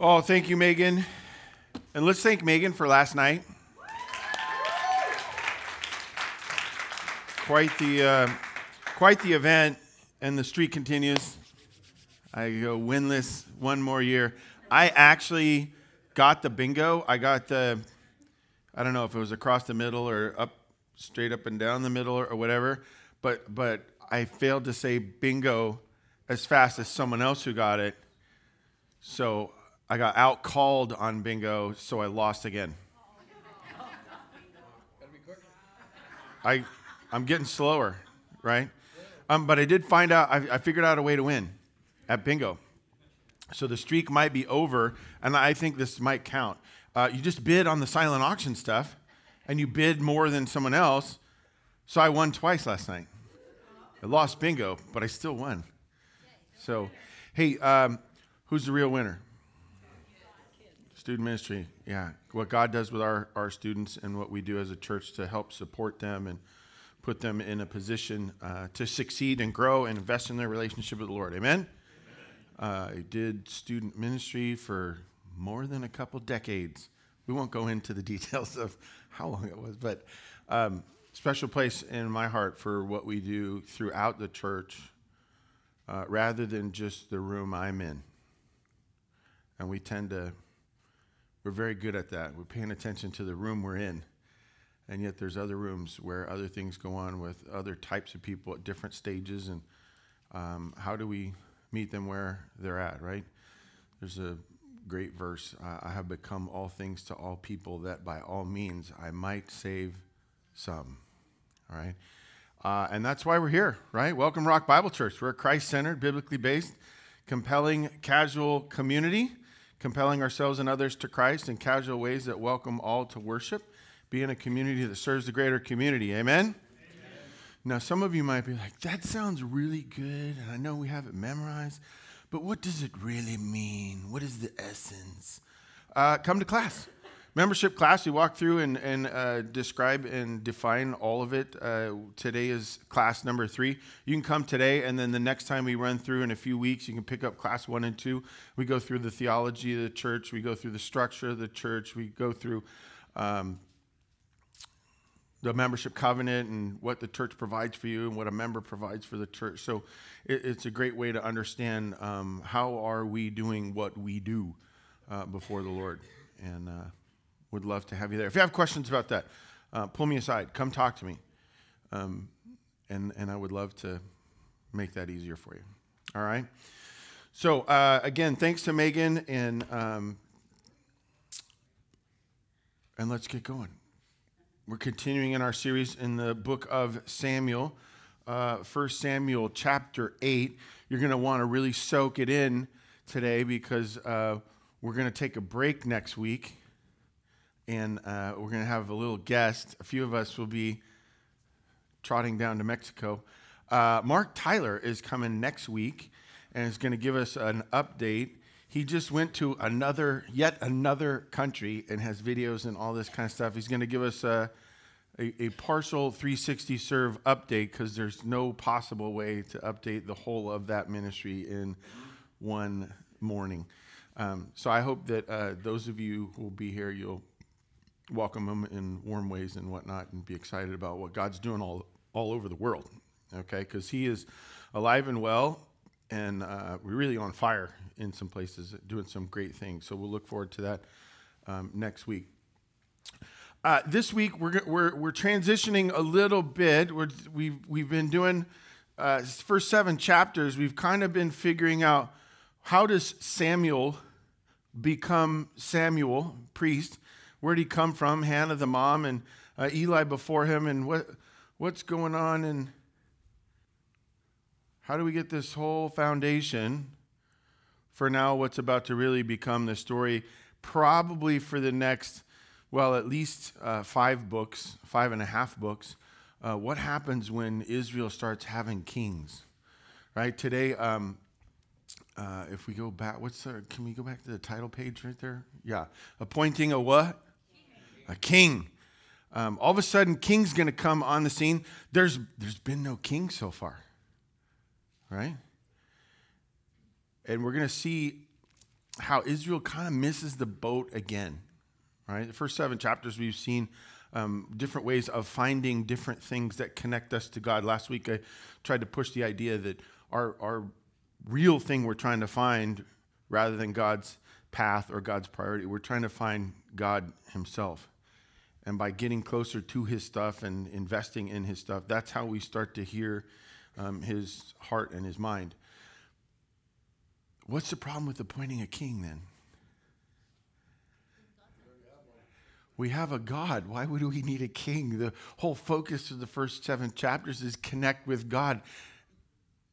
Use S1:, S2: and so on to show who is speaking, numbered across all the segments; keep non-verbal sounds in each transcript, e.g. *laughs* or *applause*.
S1: Oh, thank you, Megan. And let's thank Megan for last night. Quite the, uh, quite the event, and the streak continues. I go winless one more year. I actually got the bingo. I got the, I don't know if it was across the middle or up, straight up and down the middle or, or whatever, but but I failed to say bingo as fast as someone else who got it. So I got out called on bingo, so I lost again. I, I'm getting slower, right? Um, but I did find out, I, I figured out a way to win at bingo. So the streak might be over, and I think this might count. Uh, you just bid on the silent auction stuff, and you bid more than someone else. So I won twice last night. I lost bingo, but I still won. So, hey, um, who's the real winner? Student ministry, yeah. What God does with our, our students and what we do as a church to help support them and put them in a position uh, to succeed and grow and invest in their relationship with the Lord. Amen? Uh, I did student ministry for more than a couple decades. We won't go into the *laughs* details of how long it was, but um, special place in my heart for what we do throughout the church uh, rather than just the room I'm in. And we tend to, we're very good at that. We're paying attention to the room we're in. And yet there's other rooms where other things go on with other types of people at different stages. And um, how do we meet them where they're at, right? There's a great verse I have become all things to all people that by all means I might save some. All right. Uh, and that's why we're here, right? Welcome, Rock Bible Church. We're a Christ centered, biblically based, compelling, casual community, compelling ourselves and others to Christ in casual ways that welcome all to worship, being a community that serves the greater community. Amen? Amen? Now, some of you might be like, that sounds really good, and I know we have it memorized, but what does it really mean? What is the essence? Uh, come to class membership class we walk through and, and uh, describe and define all of it uh, today is class number three. You can come today and then the next time we run through in a few weeks you can pick up class one and two. We go through the theology of the church we go through the structure of the church we go through um, the membership covenant and what the church provides for you and what a member provides for the church. So it, it's a great way to understand um, how are we doing what we do uh, before the lord. And uh, would love to have you there. If you have questions about that, uh, pull me aside. Come talk to me. Um, and, and I would love to make that easier for you. All right? So, uh, again, thanks to Megan, and, um, and let's get going. We're continuing in our series in the book of Samuel, uh, 1 Samuel chapter 8. You're going to want to really soak it in today because uh, we're going to take a break next week and uh, we're going to have a little guest. A few of us will be trotting down to Mexico. Uh, Mark Tyler is coming next week and is going to give us an update. He just went to another, yet another country and has videos and all this kind of stuff. He's going to give us a, a, a partial 360 serve update because there's no possible way to update the whole of that ministry in one morning. Um, so I hope that uh, those of you who will be here, you'll welcome them in warm ways and whatnot and be excited about what God's doing all, all over the world, okay? Because He is alive and well, and uh, we're really on fire in some places, doing some great things. So we'll look forward to that um, next week. Uh, this week we're, we're, we're transitioning a little bit. we have we've, we've been doing uh, first seven chapters. We've kind of been figuring out how does Samuel become Samuel, priest, Where'd he come from? Hannah, the mom, and uh, Eli before him, and what, what's going on? And how do we get this whole foundation for now what's about to really become the story, probably for the next, well, at least uh, five books, five and a half books? Uh, what happens when Israel starts having kings? Right? Today, um, uh, if we go back, what's the, can we go back to the title page right there? Yeah. Appointing a what? A king. Um, all of a sudden, king's going to come on the scene. There's, there's been no king so far, right? And we're going to see how Israel kind of misses the boat again. Right? The first seven chapters, we've seen um, different ways of finding different things that connect us to God. Last week, I tried to push the idea that our, our real thing we're trying to find, rather than God's path or God's priority, we're trying to find God Himself. And by getting closer to His stuff and investing in His stuff, that's how we start to hear um, His heart and His mind. What's the problem with appointing a king then? We have a God. Why would we need a king? The whole focus of the first seven chapters is connect with God.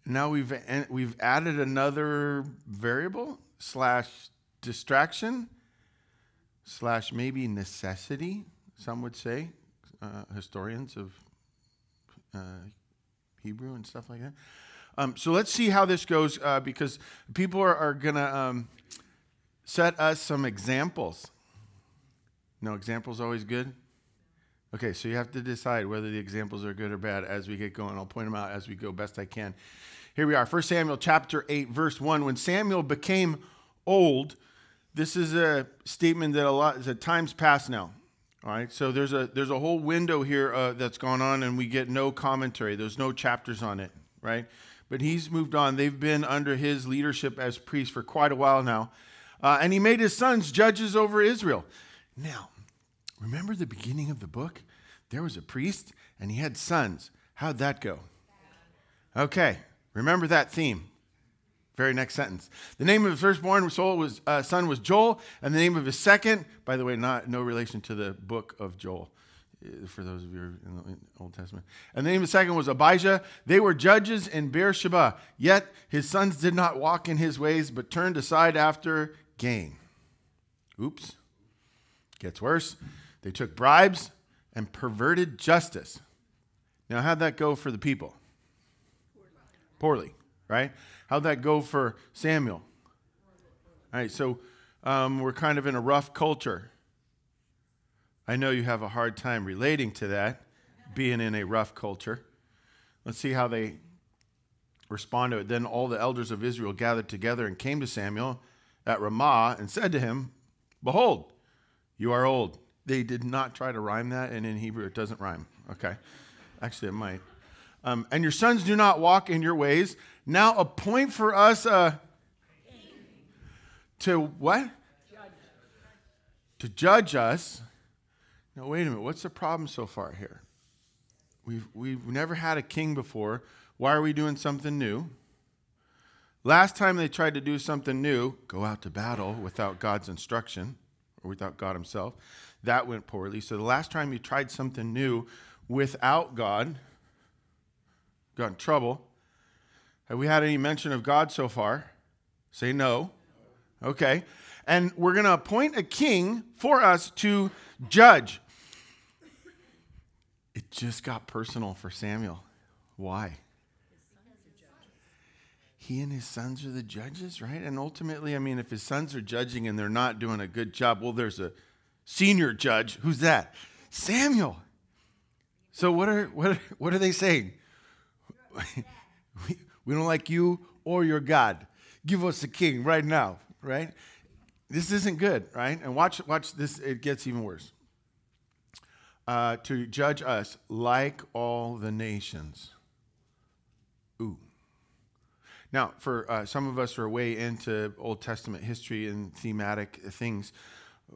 S1: Now we've we've added another variable slash distraction slash maybe necessity. Some would say, uh, historians of uh, Hebrew and stuff like that. Um, so let's see how this goes uh, because people are, are going to um, set us some examples. No, examples always good? Okay, so you have to decide whether the examples are good or bad as we get going. I'll point them out as we go best I can. Here we are, 1 Samuel chapter 8, verse 1. When Samuel became old, this is a statement that a lot is that times past now. All right, so there's a there's a whole window here uh, that's gone on, and we get no commentary. There's no chapters on it, right? but he's moved on. They've been under his leadership as priest for quite a while now. Uh, and he made his sons judges over Israel. Now, remember the beginning of the book? There was a priest and he had sons. How'd that go? Okay, remember that theme. Very next sentence. The name of his firstborn was, uh, son was Joel, and the name of his second, by the way, not no relation to the book of Joel. Uh, for those of you in the Old Testament. And the name of the second was Abijah. They were judges in Beersheba. Yet his sons did not walk in his ways, but turned aside after gain. Oops. Gets worse. They took bribes and perverted justice. Now, how'd that go for the people? Poorly, right? How'd that go for Samuel? All right, so um, we're kind of in a rough culture. I know you have a hard time relating to that, being in a rough culture. Let's see how they respond to it. Then all the elders of Israel gathered together and came to Samuel at Ramah and said to him, Behold, you are old. They did not try to rhyme that, and in Hebrew it doesn't rhyme. Okay. Actually, it might. Um, and your sons do not walk in your ways. Now appoint for us a. To what? Judge. To judge us now, wait a minute. What's the problem so far here? We've, we've never had a king before. Why are we doing something new? Last time they tried to do something new, go out to battle without God's instruction or without God Himself, that went poorly. So the last time you tried something new without God, got in trouble. Have we had any mention of God so far? Say no. Okay. And we're going to appoint a king for us to judge. It just got personal for Samuel. Why? He and his sons are the judges, right? And ultimately, I mean, if his sons are judging and they're not doing a good job, well, there's a senior judge. Who's that? Samuel. So what are what are, what are they saying? *laughs* we don't like you or your God. Give us a king right now, right? This isn't good, right? And watch watch this. It gets even worse uh, to judge us like all the nations. Ooh. Now, for uh, some of us who are way into Old Testament history and thematic things,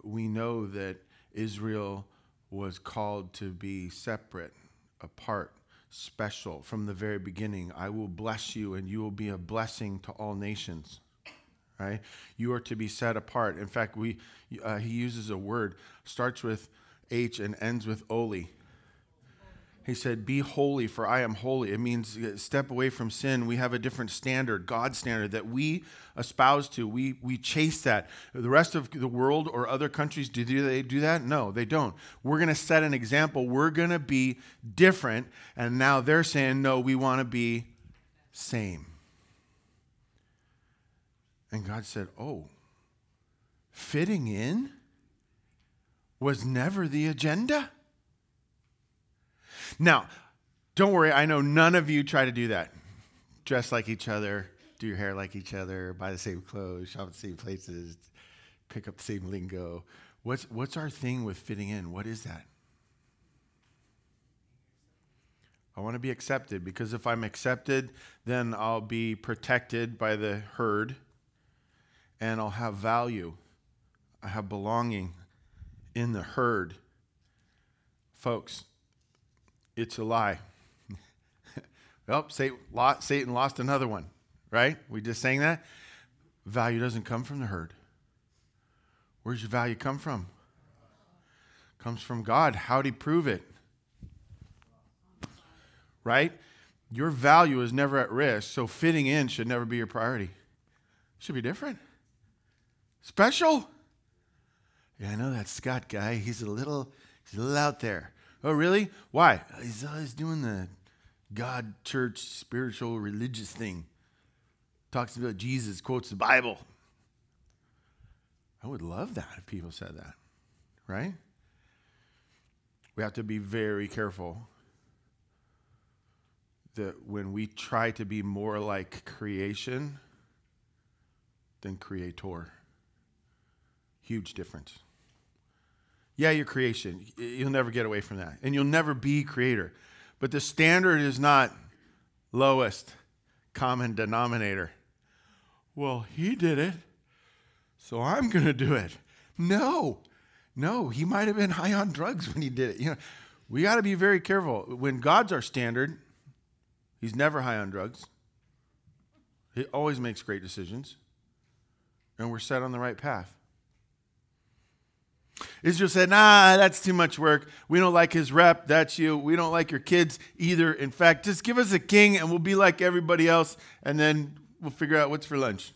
S1: we know that Israel was called to be separate, apart, special from the very beginning. I will bless you, and you will be a blessing to all nations. Right? You are to be set apart. In fact, we uh, he uses a word starts with H and ends with Oli. He said, Be holy, for I am holy. It means uh, step away from sin. We have a different standard, God's standard, that we espouse to. We, we chase that. The rest of the world or other countries, do they do that? No, they don't. We're going to set an example. We're going to be different. And now they're saying, No, we want to be same. And God said, Oh, fitting in? was never the agenda. Now, don't worry, I know none of you try to do that. Dress like each other, do your hair like each other, buy the same clothes, shop at the same places, pick up the same lingo. What's, what's our thing with fitting in? What is that? I want to be accepted because if I'm accepted, then I'll be protected by the herd and I'll have value. I have belonging in the herd. Folks, it's a lie. well, Satan lost another one, right? We just saying that. Value doesn't come from the herd. Where's your value come from? Comes from God. How'd he prove it? Right? Your value is never at risk, so fitting in should never be your priority. It should be different. Special. Yeah, I know that Scott guy. He's a little he's a little out there. Oh, really? Why? He's always doing the God, church, spiritual, religious thing. Talks about Jesus, quotes the Bible. I would love that if people said that, right? We have to be very careful that when we try to be more like creation than creator, huge difference. Yeah, you're creation. You'll never get away from that. And you'll never be creator. But the standard is not lowest common denominator. Well, he did it, so I'm going to do it. No, no, he might have been high on drugs when he did it. You know, we got to be very careful. When God's our standard, he's never high on drugs. He always makes great decisions, and we're set on the right path. Israel said, Nah, that's too much work. We don't like his rep. That's you. We don't like your kids either. In fact, just give us a king and we'll be like everybody else and then we'll figure out what's for lunch.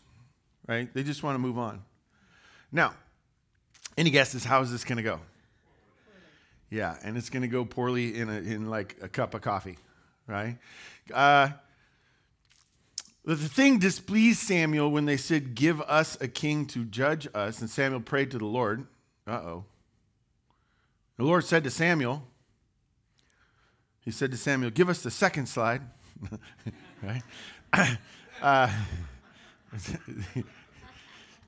S1: Right? They just want to move on. Now, any guesses how is this going to go? Yeah, and it's going to go poorly in, a, in like a cup of coffee, right? Uh, the thing displeased Samuel when they said, Give us a king to judge us. And Samuel prayed to the Lord. Uh oh. The Lord said to Samuel, He said to Samuel, Give us the second slide. *laughs* right? *coughs* uh, *laughs*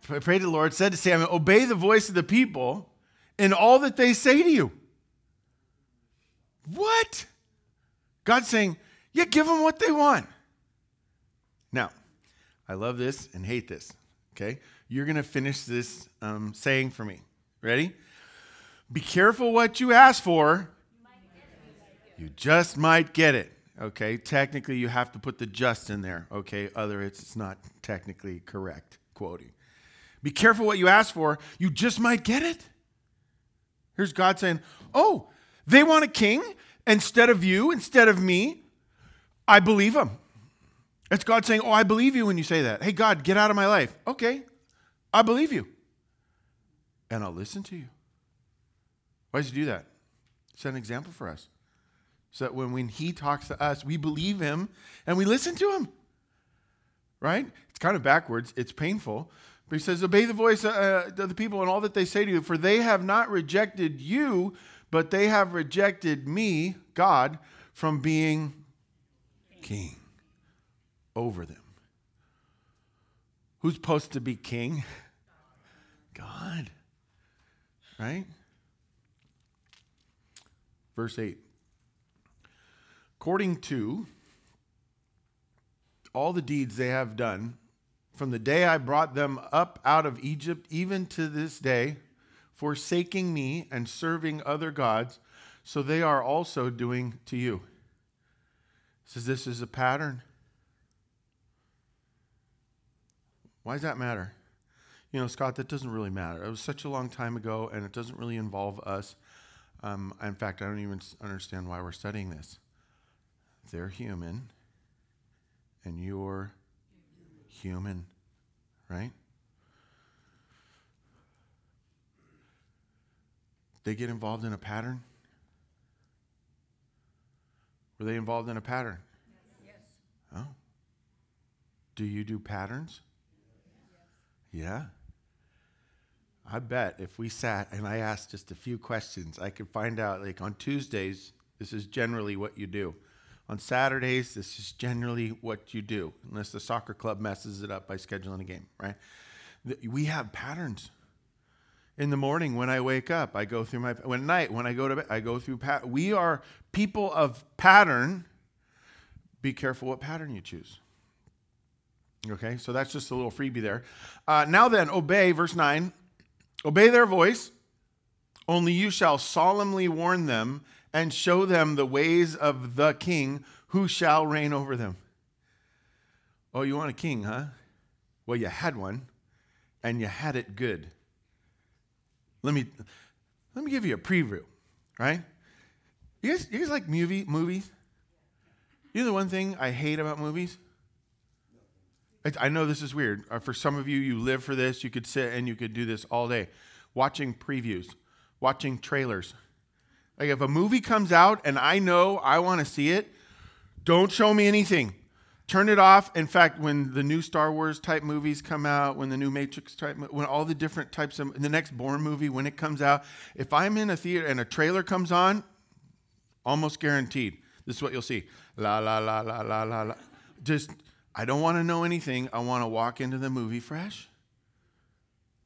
S1: pray to the Lord, said to Samuel, Obey the voice of the people in all that they say to you. What? God's saying, Yeah, give them what they want. Now, I love this and hate this. Okay? You're going to finish this um, saying for me. Ready? Be careful what you ask for. You just might get it. Okay, technically you have to put the just in there. Okay, other it's not technically correct quoting. Be careful what you ask for. You just might get it. Here's God saying, "Oh, they want a king instead of you, instead of me. I believe them." It's God saying, "Oh, I believe you when you say that." Hey, God, get out of my life. Okay, I believe you and I'll listen to you. Why does he do that? Set an example for us. So that when, when he talks to us, we believe him and we listen to him. Right? It's kind of backwards. It's painful. But he says, Obey the voice uh, of the people and all that they say to you, for they have not rejected you, but they have rejected me, God, from being king over them. Who's supposed to be king? God. Right? Verse 8. According to all the deeds they have done, from the day I brought them up out of Egypt, even to this day, forsaking me and serving other gods, so they are also doing to you. says this is a pattern. Why does that matter? You know, Scott, that doesn't really matter. It was such a long time ago, and it doesn't really involve us. Um, in fact, I don't even understand why we're studying this. They're human, and you're human, right? They get involved in a pattern. Were they involved in a pattern?
S2: Yes.
S1: Oh. Do you do patterns? Yes. Yeah. I bet if we sat and I asked just a few questions, I could find out, like on Tuesdays, this is generally what you do. On Saturdays, this is generally what you do, unless the soccer club messes it up by scheduling a game, right? We have patterns. In the morning, when I wake up, I go through my. When night, when I go to bed, I go through. We are people of pattern. Be careful what pattern you choose. Okay, so that's just a little freebie there. Uh, now then, obey, verse 9. Obey their voice, only you shall solemnly warn them and show them the ways of the king who shall reign over them. Oh, you want a king, huh? Well, you had one, and you had it good. Let me, let me give you a preview, right? You guys, you guys like movie, movies? You know the one thing I hate about movies? I know this is weird. Uh, for some of you, you live for this. You could sit and you could do this all day. Watching previews, watching trailers, like if a movie comes out and I know I want to see it, don't show me anything. Turn it off. In fact, when the new Star Wars type movies come out, when the new Matrix type, when all the different types of the next Bourne movie when it comes out, if I'm in a theater and a trailer comes on, almost guaranteed, this is what you'll see. La la la la la la la. Just I don't want to know anything. I want to walk into the movie fresh.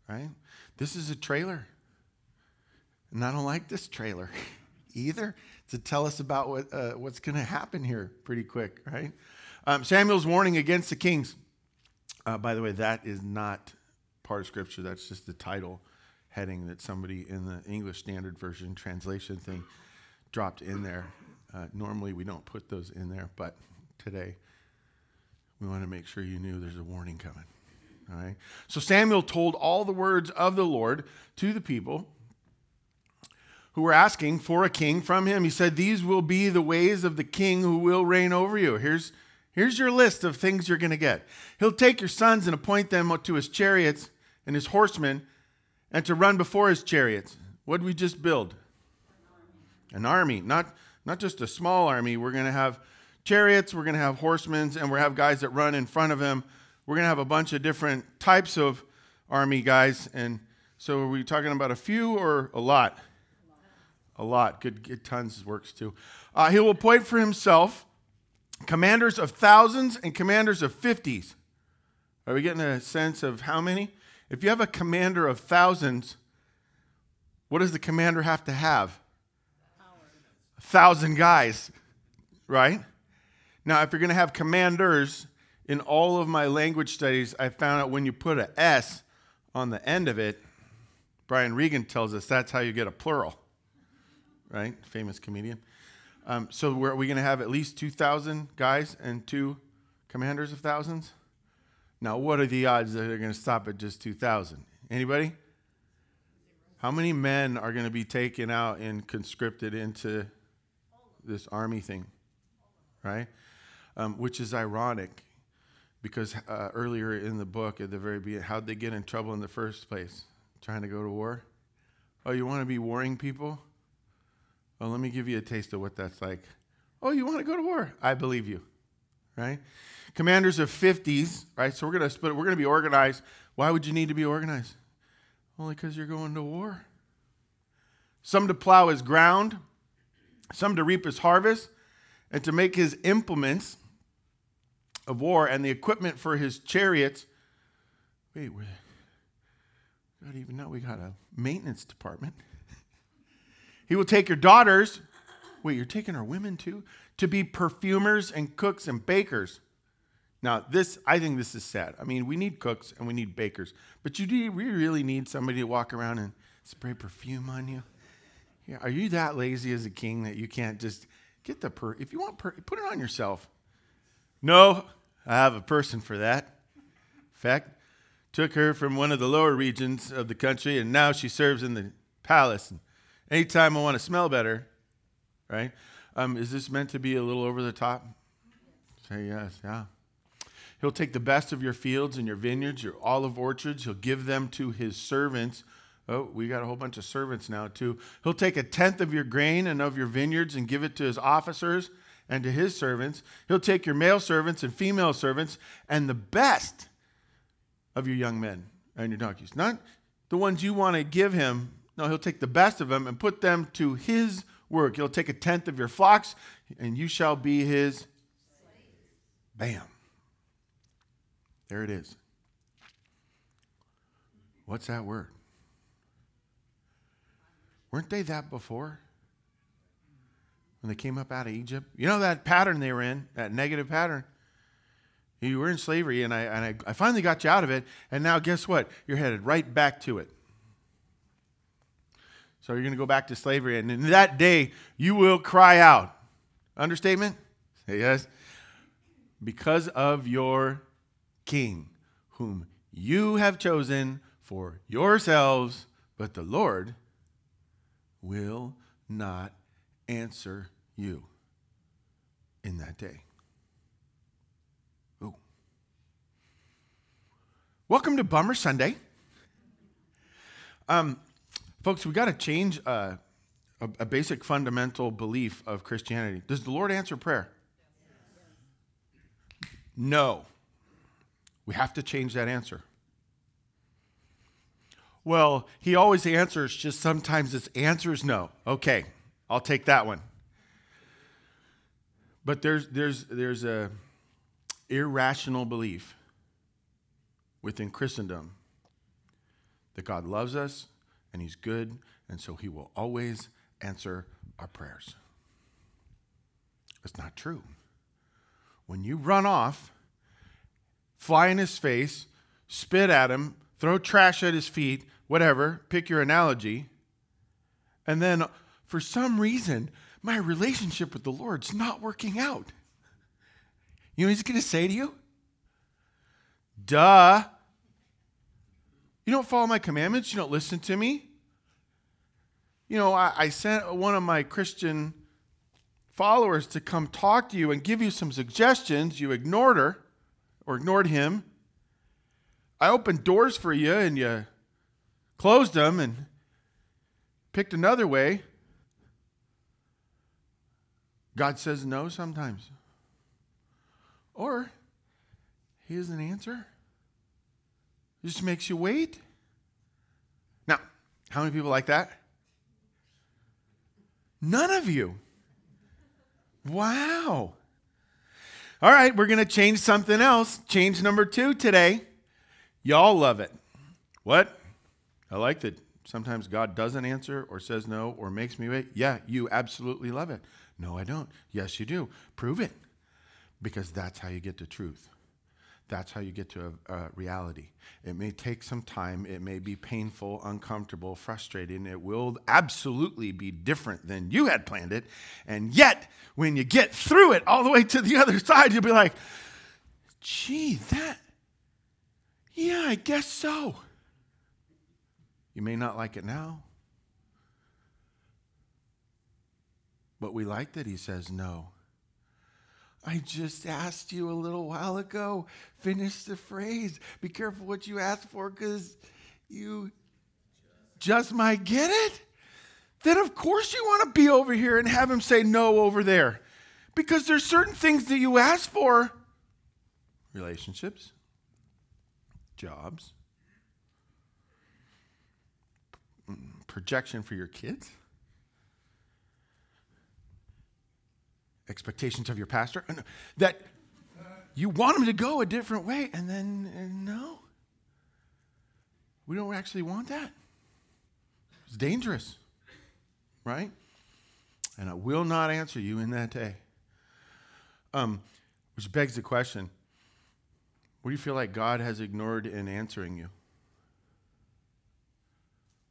S1: Right? This is a trailer. And I don't like this trailer. *laughs* either to tell us about what, uh, what's going to happen here pretty quick, right? Um, Samuel's warning against the kings. Uh, by the way, that is not part of Scripture. That's just the title heading that somebody in the English Standard Version translation thing dropped in there. Uh, normally, we don't put those in there, but today we want to make sure you knew there's a warning coming. All right. So Samuel told all the words of the Lord to the people who were asking for a king from him. He said, These will be the ways of the king who will reign over you. Here's, here's your list of things you're going to get. He'll take your sons and appoint them to his chariots and his horsemen and to run before his chariots. What did we just build? An army. Not, not just a small army. We're going to have chariots, we're going to have horsemen, and we're have guys that run in front of him. We're going to have a bunch of different types of army guys. And so are we talking about a few or a lot? a lot. Good, good tons works too. Uh, he will appoint for himself commanders of thousands and commanders of fifties. Are we getting a sense of how many? If you have a commander of thousands, what does the commander have to have? A thousand guys, right? Now, if you're going to have commanders, in all of my language studies, I found out when you put an S on the end of it, Brian Regan tells us that's how you get a plural right? Famous comedian. Um, so are we going to have at least 2,000 guys and two commanders of thousands? Now, what are the odds that they're going to stop at just 2,000? Anybody? How many men are going to be taken out and conscripted into this army thing? Right? Um, which is ironic because uh, earlier in the book, at the very beginning, how'd they get in trouble in the first place? Trying to go to war? Oh, you want to be warring people? Well, let me give you a taste of what that's like. Oh, you want to go to war? I believe you. Right? Commanders of 50s, right? So we're going to we're going to be organized. Why would you need to be organized? Only because you're going to war. Some to plow his ground, some to reap his harvest, and to make his implements of war and the equipment for his chariots. Wait, we not even now. we got a maintenance department. *laughs* He will take your daughters, wait, you're taking our women too? To be perfumers and cooks and bakers. Now, this, I think this is sad. I mean, we need cooks and we need bakers, but you do, we really need somebody to walk around and spray perfume on you. Yeah, are you that lazy as a king that you can't just get the per? If you want, per, put it on yourself. No, I have a person for that. In fact, took her from one of the lower regions of the country, and now she serves in the palace. And Anytime I want to smell better, right? Um, is this meant to be a little over the top? Say yes, yeah. He'll take the best of your fields and your vineyards, your olive orchards. He'll give them to his servants. Oh, we got a whole bunch of servants now, too. He'll take a tenth of your grain and of your vineyards and give it to his officers and to his servants. He'll take your male servants and female servants and the best of your young men and your donkeys. Not the ones you want to give him no, he'll take the best of them and put them to his work. He'll take a tenth of your flocks, and you shall be his. Slaves. Bam. There it is. What's that word? Weren't they that before? When they came up out of Egypt? You know that pattern they were in, that negative pattern? You were in slavery, and I, and I, I finally got you out of it, and now guess what? You're headed right back to it. So you're going to go back to slavery, and in that day, you will cry out. Understatement? Say yes. Because of your king, whom you have chosen for yourselves, but the Lord will not answer you in that day. Ooh. Welcome to Bummer Sunday. Um, folks, we got to change uh, a, a basic fundamental belief of Christianity. Does the Lord answer prayer? No. We have to change that answer. Well, he always answers, just sometimes his answers no. Okay, I'll take that one. But there's, there's, there's a irrational belief within Christendom that God loves us and he's good, and so he will always answer our prayers. It's not true. When you run off, fly in his face, spit at him, throw trash at his feet, whatever, pick your analogy, and then for some reason, my relationship with the Lord's not working out. You know he's going to say to you? Duh. You don't follow my commandments. You don't listen to me. You know, I, I sent one of my Christian followers to come talk to you and give you some suggestions. You ignored her or ignored him. I opened doors for you and you closed them and picked another way. God says no sometimes. Or he doesn't answer. He just makes you wait. Now, how many people like that? None of you. Wow. All right, we're going to change something else. Change number two today. Y'all love it. What? I like that sometimes God doesn't answer or says no or makes me wait. Yeah, you absolutely love it. No, I don't. Yes, you do. Prove it. Because that's how you get to truth. That's how you get to a, a, reality. It may take some time. It may be painful, uncomfortable, frustrating. It will absolutely be different than you had planned it. And yet, when you get through it all the way to the other side, you'll be like, gee, that, yeah, I guess so. You may not like it now. But we like that he says no. I just asked you a little while ago. Finish the phrase. Be careful what you ask for because you just might get it. Then, of course, you want to be over here and have him say no over there because there's certain things that you ask for relationships, jobs, mm, projection for your kids expectations of your pastor, that you want them to go a different way, and then no. We don't actually want that. It's dangerous, right? And I will not answer you in that day. Um, which begs the question what do you feel like God has ignored in answering you?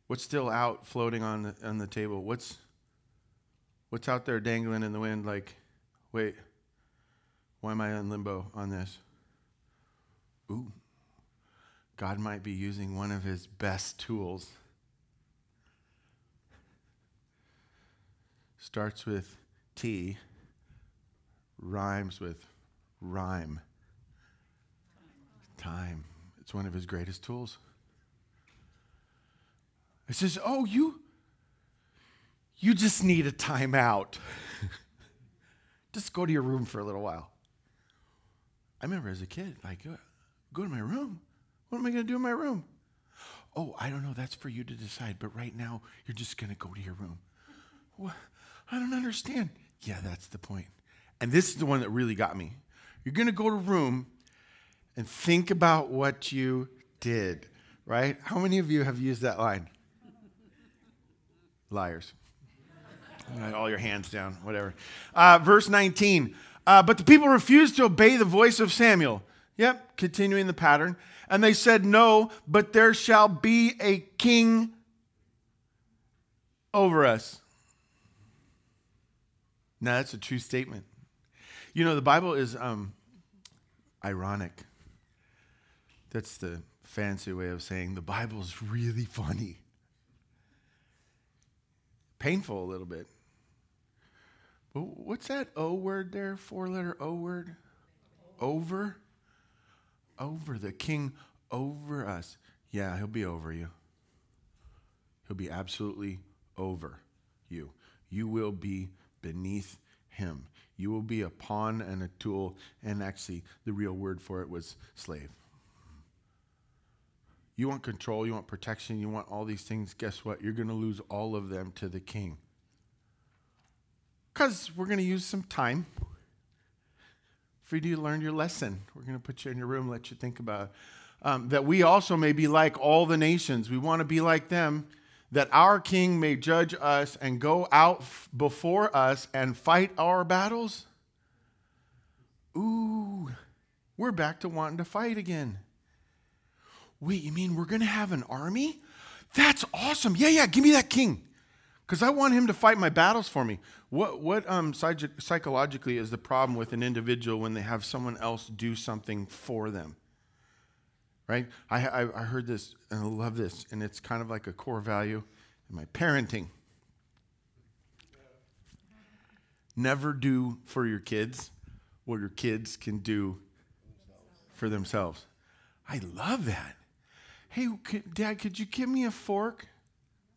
S1: What's still out floating on the, on the table? What's, what's out there dangling in the wind like, Wait, why am I in limbo on this? Ooh, God might be using one of his best tools. Starts with T, rhymes with rhyme. Time. It's one of his greatest tools. It says, Oh, you, you just need a timeout. *laughs* Just go to your room for a little while. I remember as a kid, like, uh, go to my room. What am I going to do in my room? Oh, I don't know. That's for you to decide. But right now, you're just going to go to your room. I don't understand. Yeah, that's the point. And this is the one that really got me. You're going to go to room and think about what you did, right? How many of you have used that line? Liars. All your hands down, whatever. Uh, verse 19. Uh, but the people refused to obey the voice of Samuel. Yep, continuing the pattern. And they said, No, but there shall be a king over us. Now, that's a true statement. You know, the Bible is um, ironic. That's the fancy way of saying the Bible is really funny. Painful a little bit. What's that O word there? Four letter O word? Over? Over. The king over us. Yeah, he'll be over you. He'll be absolutely over you. You will be beneath him. You will be a pawn and a tool, and actually, the real word for it was slave. You want control, you want protection, you want all these things. Guess what? You're going to lose all of them to the king. Because we're going to use some time for you to learn your lesson. We're going to put you in your room, let you think about. Um, that we also may be like all the nations. We want to be like them that our king may judge us and go out before us and fight our battles? Ooh, we're back to wanting to fight again. Wait, you mean we're going to have an army? That's awesome. Yeah, yeah, give me that king. Because I want him to fight my battles for me. What, what um, psych- psychologically is the problem with an individual when they have someone else do something for them? right? I, I, I heard this and I love this, and it's kind of like a core value in my parenting. Never do for your kids what your kids can do for themselves. I love that. Hey, could, Dad, could you give me a fork?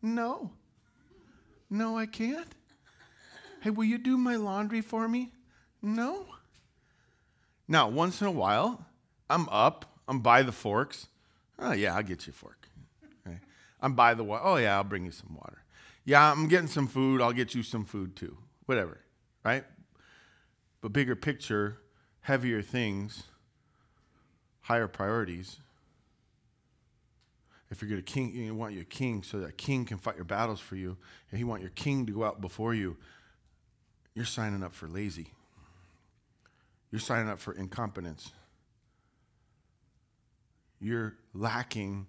S1: No. No, I can't. Hey, will you do my laundry for me? No. Now, once in a while, I'm up I'm by the forks. Oh, yeah, I'll get you a fork. I'm by the water. Oh, yeah, I'll bring you some water. Yeah, I'm getting some food. I'll get you some food too. Whatever, right? But bigger picture, heavier things, higher priorities. If you're going to king, you want your king so that king can fight your battles for you, and you want your king to go out before you, you're signing up for lazy. You're signing up for incompetence you're lacking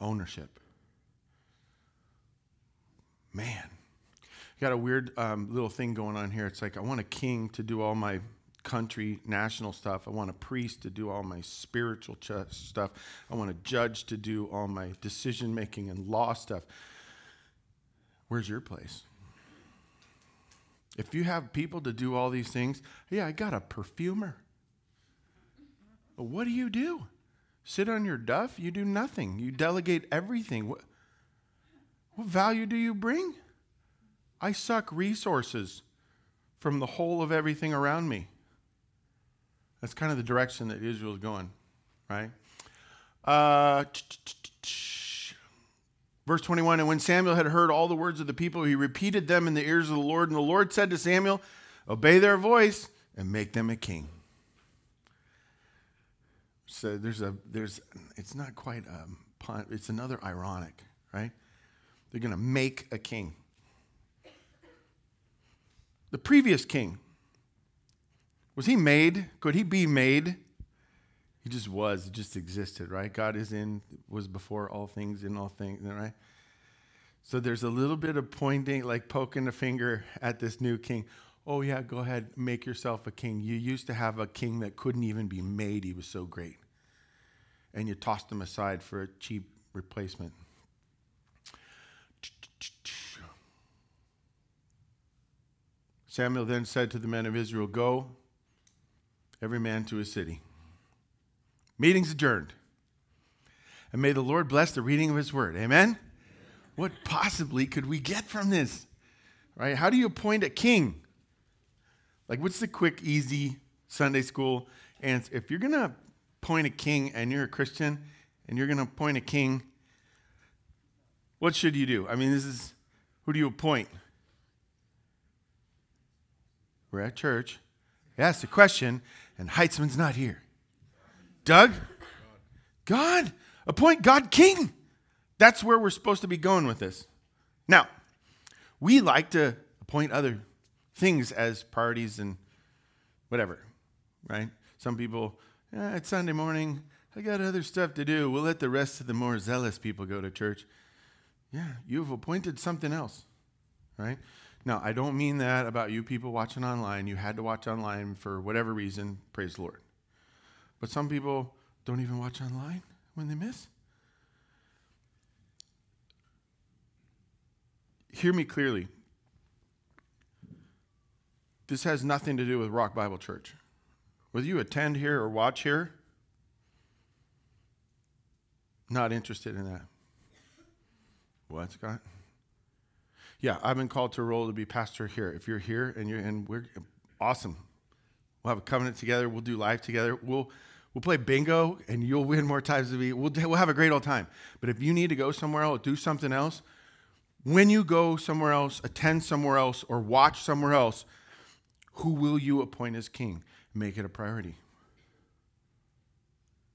S1: ownership. Man, got a weird um, little thing going on here. It's like I want a king to do all my country national stuff. I want a priest to do all my spiritual ch- stuff. I want a judge to do all my decision making and law stuff. Where's your place? If you have people to do all these things, yeah, I got a perfumer. what do you do? Sit on your duff? You do nothing. You delegate everything. What, what value do you bring? I suck resources from the whole of everything around me. That's kind of the direction that Israel is going, right? Uh, verse 21 And when Samuel had heard all the words of the people, he repeated them in the ears of the Lord. And the Lord said to Samuel, Obey their voice and make them a king. So there's a there's it's not quite a pun. It's another ironic, right? They're going to make a king. The previous king was he made? Could he be made? He just was. He just existed, right? God is in was before all things in all things, right? So there's a little bit of pointing, like poking a finger at this new king. Oh, yeah, go ahead, make yourself a king. You used to have a king that couldn't even be made, he was so great and you tossed him aside for a cheap replacement. Samuel then said to the men of Israel, Go, every man to his city. Meetings adjourned. And may the Lord bless the reading of his word. Amen? What possibly could we get from this? Right? How do you appoint a king? Like, what's the quick, easy Sunday school answer? If you're going to appoint a king and you're a Christian and you're going to appoint a king, what should you do? I mean, this is who do you appoint? We're at church. He asked a question, and Heitzman's not here. Doug? God. Appoint God king. That's where we're supposed to be going with this. Now, we like to appoint other things as parties and whatever, right? Some people, eh, it's Sunday morning. I got other stuff to do. We'll let the rest of the more zealous people go to church. Yeah, you've appointed something else, right? Now, I don't mean that about you people watching online. You had to watch online for whatever reason. Praise the Lord. But some people don't even watch online when they miss. Hear me clearly. This has nothing to do with Rock Bible Church. Whether you attend here or watch here, not interested in that. What, Scott? Yeah, I've been called to a role to be pastor here. If you're here and you're and we're awesome. We'll have a covenant together. We'll do life together. We'll we'll play bingo, and you'll win more times than me. We'll we'll have a great old time. But if you need to go somewhere else, do something else. When you go somewhere else, attend somewhere else, or watch somewhere else, who will you appoint as king? Make it a priority.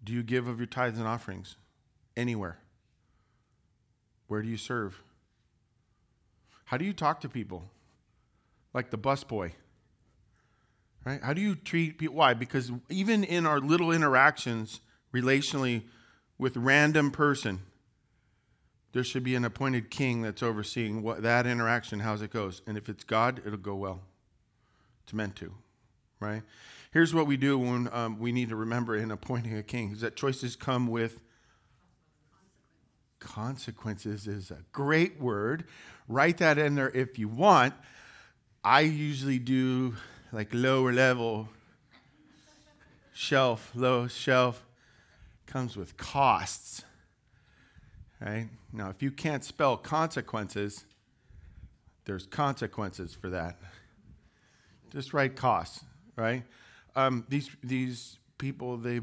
S1: Do you give of your tithes and offerings anywhere? Where do you serve? How do you talk to people? Like the busboy. Right? How do you treat people? Why? Because even in our little interactions relationally with random person, there should be an appointed king that's overseeing what that interaction, how's it goes. And if it's God, it'll go well. It's meant to, right? Here's what we do when um, we need to remember in appointing a king: is that choices come with consequences. Is a great word. Write that in there if you want. I usually do like lower level shelf, low shelf comes with costs. Right? Now, if you can't spell consequences, there's consequences for that. Just write costs, right? Um, these these people they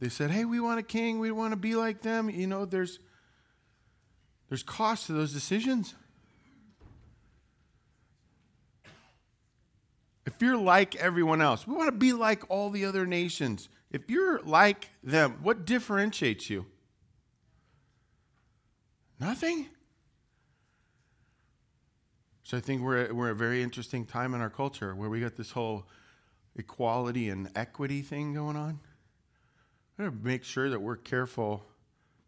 S1: they said, "Hey, we want a king. We want to be like them." You know, there's there's cost to those decisions. If you're like everyone else, we want to be like all the other nations. If you're like them, what differentiates you? Nothing. So I think we're, we're a very interesting time in our culture where we got this whole equality and equity thing going on. We got to make sure that we're careful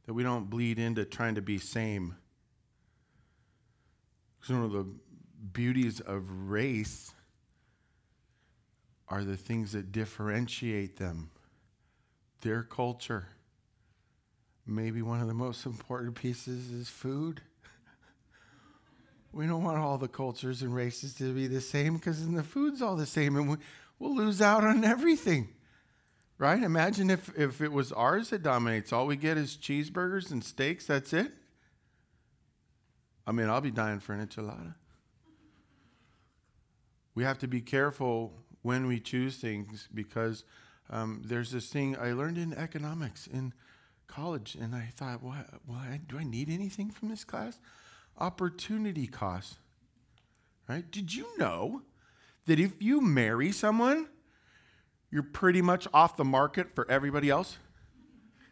S1: that we don't bleed into trying to be same. Because one of the beauties of race are the things that differentiate them. Their culture. Maybe one of the most important pieces is food. we don't want all the cultures and races to be the same because then the food's all the same and we, we'll lose out on everything. Right? Imagine if, if it was ours that dominates. All we get is cheeseburgers and steaks. That's it. I mean, I'll be dying for an enchilada. We have to be careful when we choose things because um, there's this thing I learned in economics in college, and I thought, well, well do I need anything from this class? Opportunity cost. Right? Did you know that if you marry someone, you're pretty much off the market for everybody else?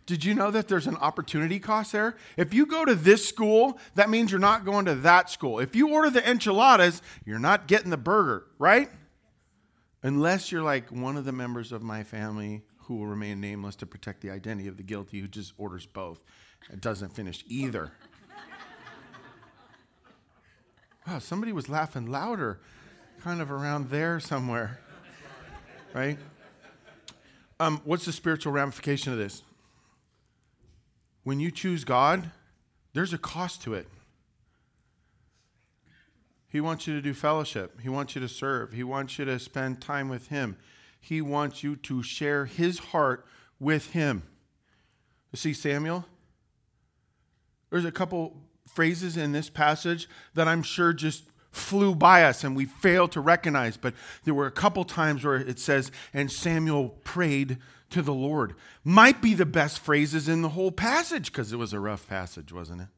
S1: Did you know that there's an opportunity cost there? If you go to this school, that means you're not going to that school. If you order the enchiladas, you're not getting the burger, right? Unless you're like one of the members of my family who will remain nameless to protect the identity of the guilty who just orders both and doesn't finish either. wow, somebody was laughing louder, kind of around there somewhere, right? Um, what's the spiritual ramification of this? When you choose God, there's a cost to it. He wants you to do fellowship. He wants you to serve. He wants you to spend time with Him. He wants you to share His heart with Him. You see, Samuel, there's a couple phrases in this passage that I'm sure just flew by us and we failed to recognize. But there were a couple times where it says, and Samuel prayed to the Lord. Might be the best phrases in the whole passage because it was a rough passage, wasn't it?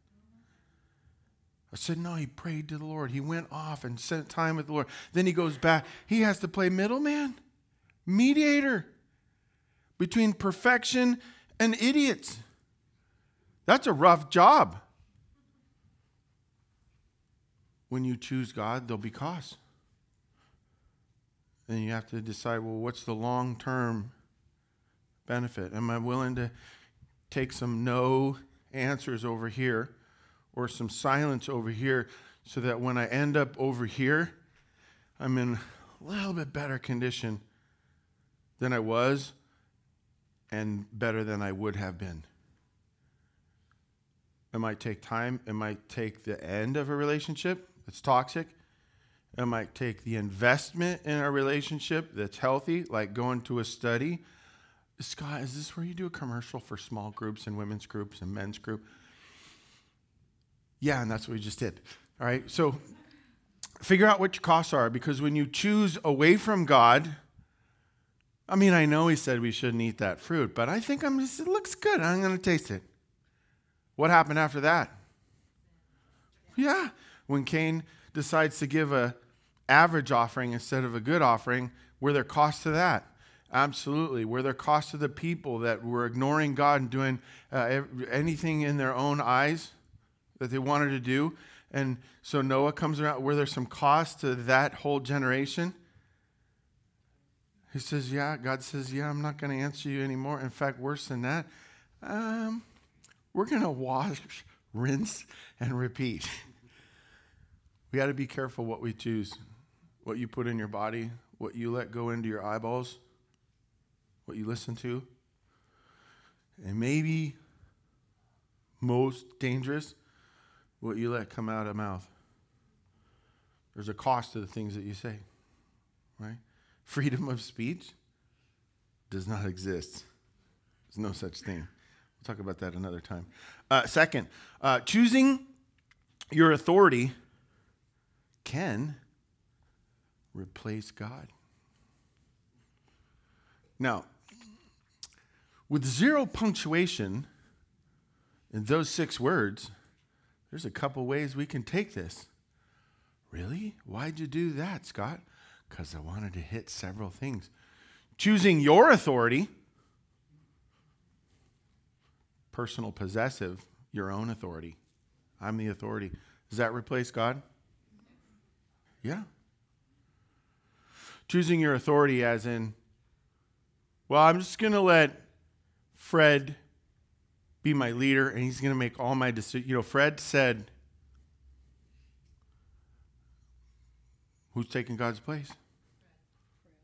S1: I said, no, he prayed to the Lord. He went off and spent time with the Lord. Then he goes back. He has to play middleman, mediator between perfection and idiots. That's a rough job. When you choose God, there'll be costs. And you have to decide well, what's the long term benefit? Am I willing to take some no answers over here or some silence over here so that when I end up over here, I'm in a little bit better condition than I was and better than I would have been? It might take time. It might take the end of a relationship that's toxic. It might take the investment in a relationship that's healthy, like going to a study. Scott, is this where you do a commercial for small groups and women's groups and men's group? Yeah, and that's what we just did. All right, so figure out what your costs are because when you choose away from God, I mean, I know he said we shouldn't eat that fruit, but I think I'm just, it looks good. I'm going to taste it. What happened after that? Yeah, when Cain decides to give a average offering instead of a good offering, were there costs to that? Absolutely. Were there costs to the people that were ignoring God and doing uh, anything in their own eyes that they wanted to do? And so Noah comes around. Were there some costs to that whole generation? He says, Yeah. God says, Yeah, I'm not going to answer you anymore. In fact, worse than that, um, we're going to wash, *laughs* rinse, and repeat. We got to be careful what we choose, what you put in your body, what you let go into your eyeballs, what you listen to. And maybe most dangerous, what you let come out of mouth. There's a cost to the things that you say, right? freedom of speech does not exist. There's no such thing. We'll talk about that another time. Uh, second, uh, choosing your authority can replace God. Now, with zero punctuation in those six words, there's a couple ways we can take this. Really? Why'd you do that, Scott? because I wanted to hit several things. Choosing your authority, personal possessive, your own authority. I'm the authority. Does that replace God? Yeah. Choosing your authority, as in, well, I'm just going to let Fred be my leader and he's going to make all my decisions. You know, Fred said, Who's taking God's place?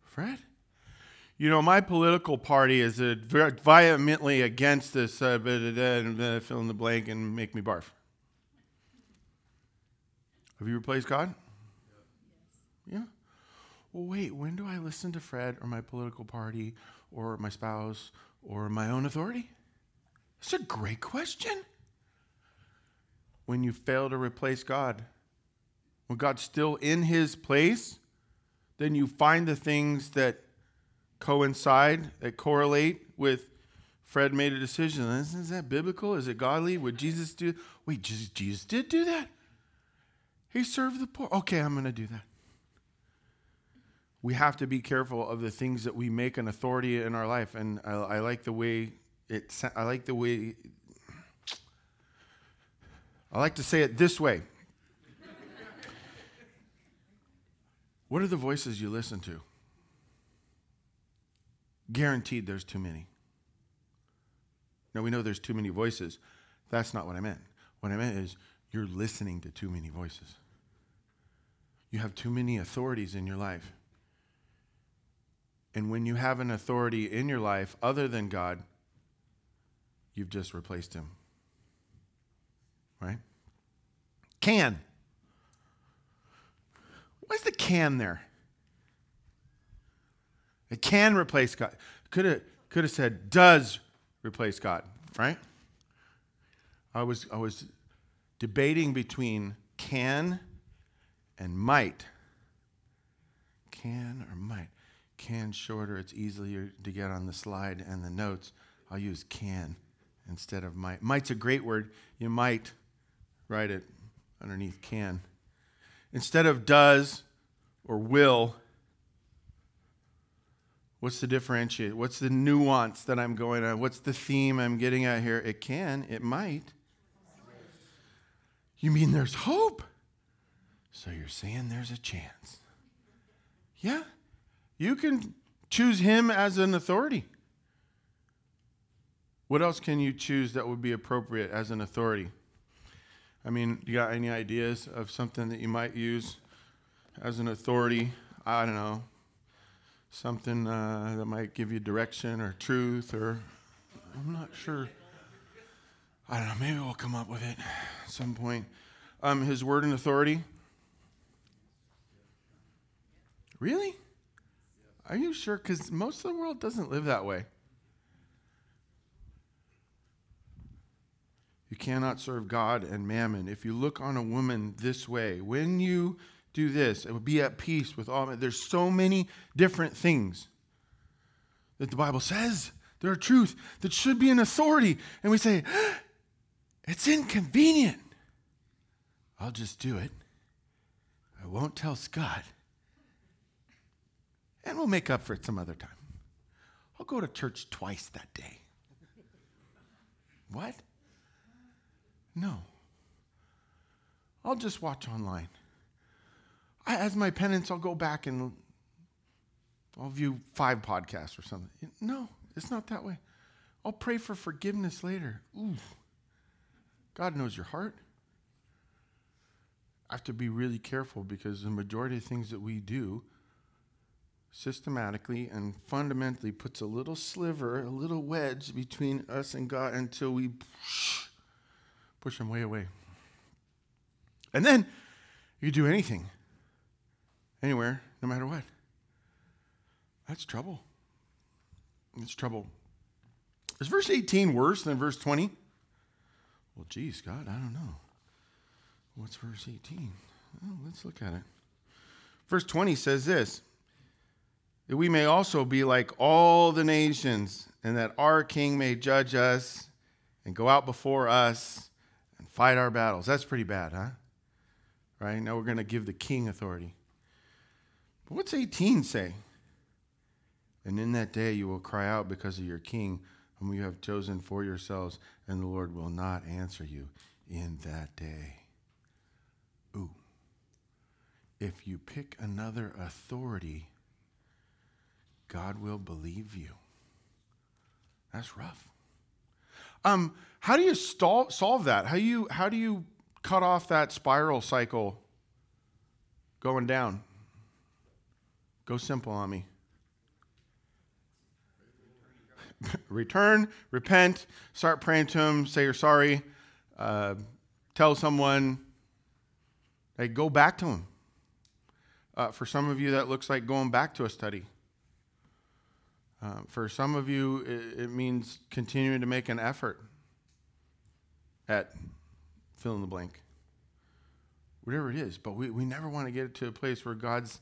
S1: Fred? You know, my political party is vehemently against this, uh, and fill in the blank and make me barf. Have you replaced God? Yeah. Well, wait, when do I listen to Fred or my political party or my spouse or my own authority? That's a great question. When you fail to replace God, when God's still in his place, then you find the things that coincide, that correlate with Fred made a decision. Is that biblical? Is it godly? Would Jesus do? Wait, Jesus, Jesus did do that? He served the poor. Okay, I'm going to do that. We have to be careful of the things that we make an authority in our life, and I, I like the way it. I like the way. I like to say it this way. *laughs* What are the voices you listen to? Guaranteed there's too many. Now, we know there's too many voices. That's not what I meant. What I meant is you're listening to too many voices. You have too many authorities in your life. And when you have an authority in your life other than God, you've just replaced him. Right? Can. Why's the can there? It can replace God. Could have could have said does replace God, right? I was I was debating between can and might. Can or might. Can shorter, it's easier to get on the slide and the notes. I'll use can instead of might. Might's a great word. You might write it underneath can. Instead of does or will, what's the differentiate? What's the nuance that I'm going on? What's the theme I'm getting at here? It can, it might. You mean there's hope? So you're saying there's a chance. Yeah, you can choose him as an authority. What else can you choose that would be appropriate as an authority? I mean, you got any ideas of something that you might use as an authority? I don't know. Something uh, that might give you direction or truth, or I'm not sure. I don't know. Maybe we'll come up with it at some point. Um, his word and authority. Really? Are you sure? Because most of the world doesn't live that way. You cannot serve God and mammon. If you look on a woman this way, when you do this, it will be at peace with all men. There's so many different things that the Bible says. There are truth that should be an authority. And we say, ah, it's inconvenient. I'll just do it. I won't tell Scott. And we'll make up for it some other time. I'll go to church twice that day. What? No. I'll just watch online. I, as my penance, I'll go back and I'll view five podcasts or something. No, it's not that way. I'll pray for forgiveness later. Ooh. God knows your heart. I have to be really careful because the majority of things that we do systematically and fundamentally puts a little sliver, a little wedge between us and God until we push them way away. And then you do anything, anywhere, no matter what. That's trouble. It's trouble. Is verse 18 worse than verse 20? Well, geez, God, I don't know. What's verse 18? Oh, let's look at it. Verse 20 says this that we may also be like all the nations, and that our king may judge us and go out before us and fight our battles. That's pretty bad, huh? Right? Now we're going to give the king authority. But what's 18 say? And in that day you will cry out because of your king, whom you have chosen for yourselves, and the Lord will not answer you in that day. Ooh. If you pick another authority, God will believe you. That's rough. Um, how do you solve that? How, you, how do you cut off that spiral cycle going down? Go simple on me. *laughs* Return, repent, start praying to Him, say you're sorry, uh, tell someone, hey, go back to Him. Uh, for some of you, that looks like going back to a study. Uh, for some of you, it, it, means continuing to make an effort at fill in the blank. Whatever it is, but we, we never want to get to a place where God's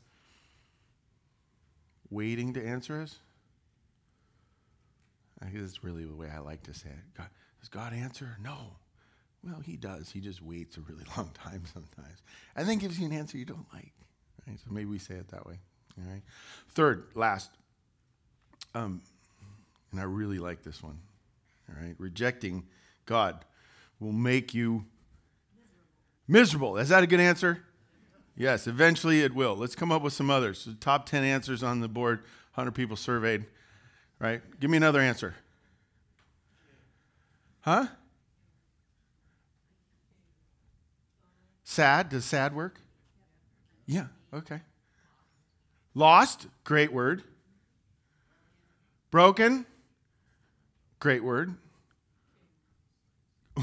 S1: waiting to answer us. I guess it's really the way I like to say it. God, does God answer? No. Well, he does. He just waits a really *laughs* long time sometimes. And then gives you an answer you don't like. Right? So maybe we say it that way. All right. Third, last, um, and I really like this one. All right. Rejecting God will make you miserable. Is that a good answer? Yes, eventually it will. Let's come up with some others. The top 10 answers on the board, 100 people surveyed. Right? Give me another answer. Huh? Sad. Does sad work? Yeah, okay. Lost, great word. Broken, great word. *laughs*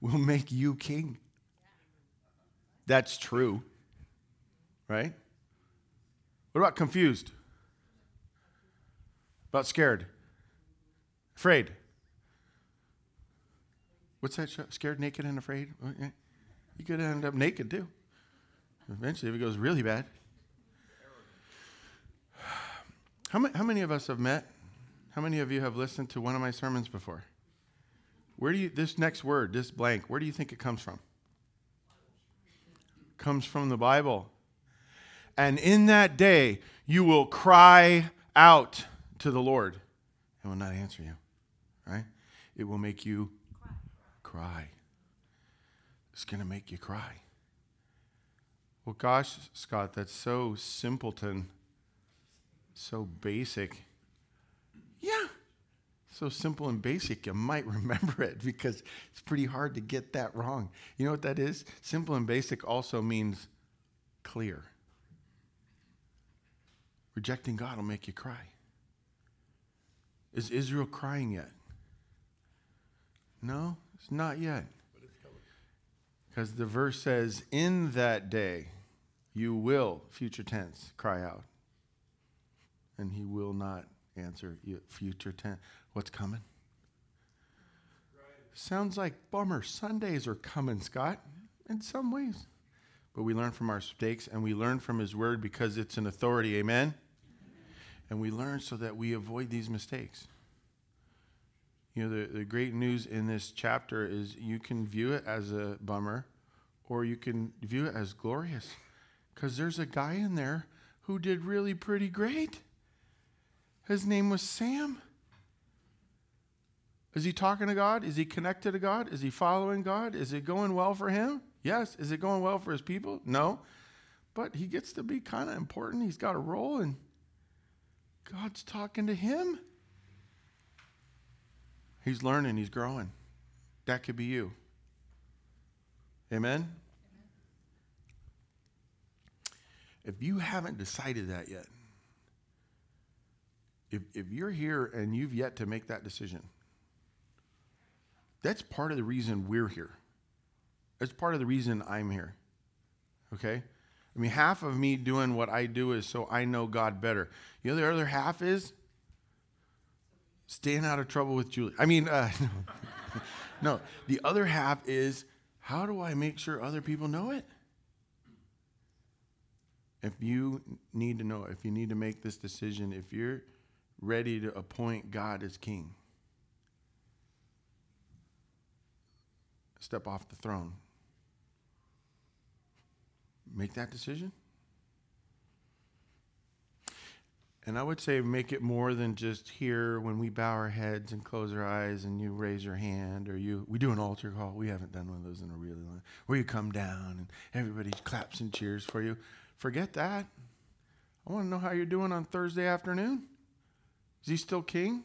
S1: will make you king. That's true. Right? What about confused? About scared? Afraid? What's that show? Scared, naked, and afraid? You could end up naked too. Eventually, if it goes really bad. How many, how many of us have met? How many of you have listened to one of my sermons before? Where do you, this next word, this blank, where do you think it comes from? comes from the Bible. And in that day, you will cry out to the Lord and will not answer you, right? It will make you cry. cry. It's going to make you cry. Well, gosh, Scott, that's so simpleton, so basic. Yeah, so simple and basic, you might *laughs* remember it because it's pretty hard to get that wrong. You know what that is? Simple and basic also means clear. Rejecting God will make you cry. Is Israel crying yet? No, it's not yet. Because the verse says, In that day you will, future tense, cry out. And he will not answer future tense. What's coming? Sounds like bummer. Sundays are coming, Scott, in some ways. But we learn from our mistakes and we learn from his word because it's an authority. Amen? And we learn so that we avoid these mistakes. You know, the, the great news in this chapter is you can view it as a bummer or you can view it as glorious because there's a guy in there who did really pretty great. His name was Sam. Is he talking to God? Is he connected to God? Is he following God? Is it going well for him? Yes. Is it going well for his people? No. But he gets to be kind of important. He's got a role, and God's talking to him. He's learning, he's growing. That could be you. Amen? If you haven't decided that yet, if, if you're here and you've yet to make that decision, that's part of the reason we're here. That's part of the reason I'm here. Okay? I mean, half of me doing what I do is so I know God better. You know, the other half is staying out of trouble with Julie. I mean, uh, *laughs* no, the other half is how do I make sure other people know it? If you need to know, if you need to make this decision, if you're ready to appoint God as king, step off the throne. Make that decision. And I would say make it more than just here when we bow our heads and close our eyes and you raise your hand or you we do an altar call. We haven't done one of those in a really long where you come down and everybody claps and cheers for you. Forget that. I want to know how you're doing on Thursday afternoon. Is he still king?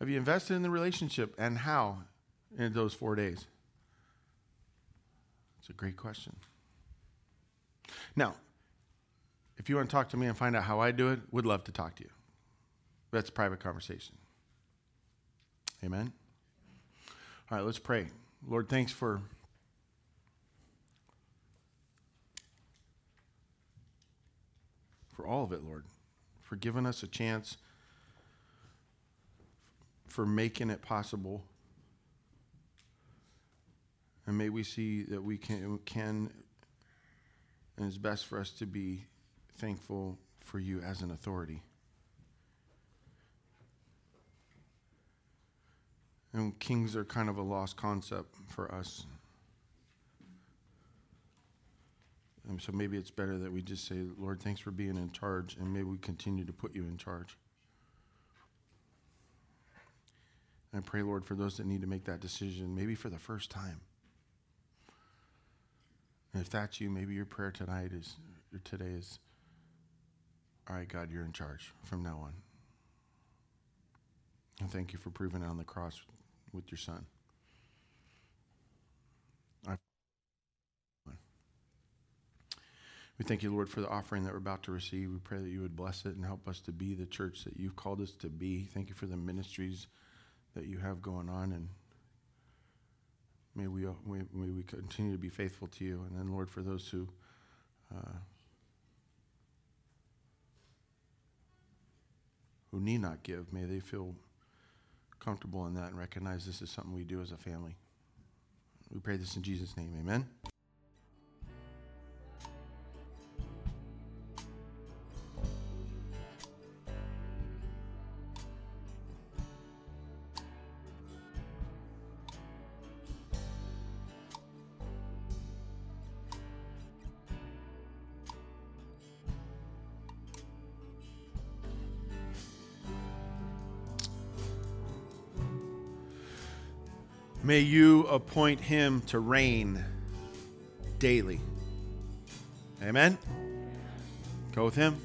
S1: Have you invested in the relationship and how? in those four days? It's a great question. Now, if you want to talk to me and find out how I do it, would love to talk to you. That's a private conversation. Amen. All right, let's pray. Lord, thanks for for all of it, Lord. For giving us a chance for making it possible and may we see that we can, can and it's best for us to be thankful for you as an authority. And kings are kind of a lost concept for us. And so maybe it's better that we just say, Lord, thanks for being in charge, and maybe we continue to put you in charge. I pray, Lord, for those that need to make that decision, maybe for the first time. And if that's you, maybe your prayer tonight is, or today is, all right, God, you're in charge from now on. And thank you for proving it on the cross with your son. I we thank you, Lord, for the offering that we're about to receive. We pray that you would bless it and help us to be the church that you've called us to be. Thank you for the ministries that you have going on and May we, may, we continue to be faithful to you. And then, Lord, for those who uh, who need not give, may they feel comfortable in that and recognize this is something we do as a family. We pray this in Jesus' name. Amen. May you appoint him to reign daily. Amen. Go with him.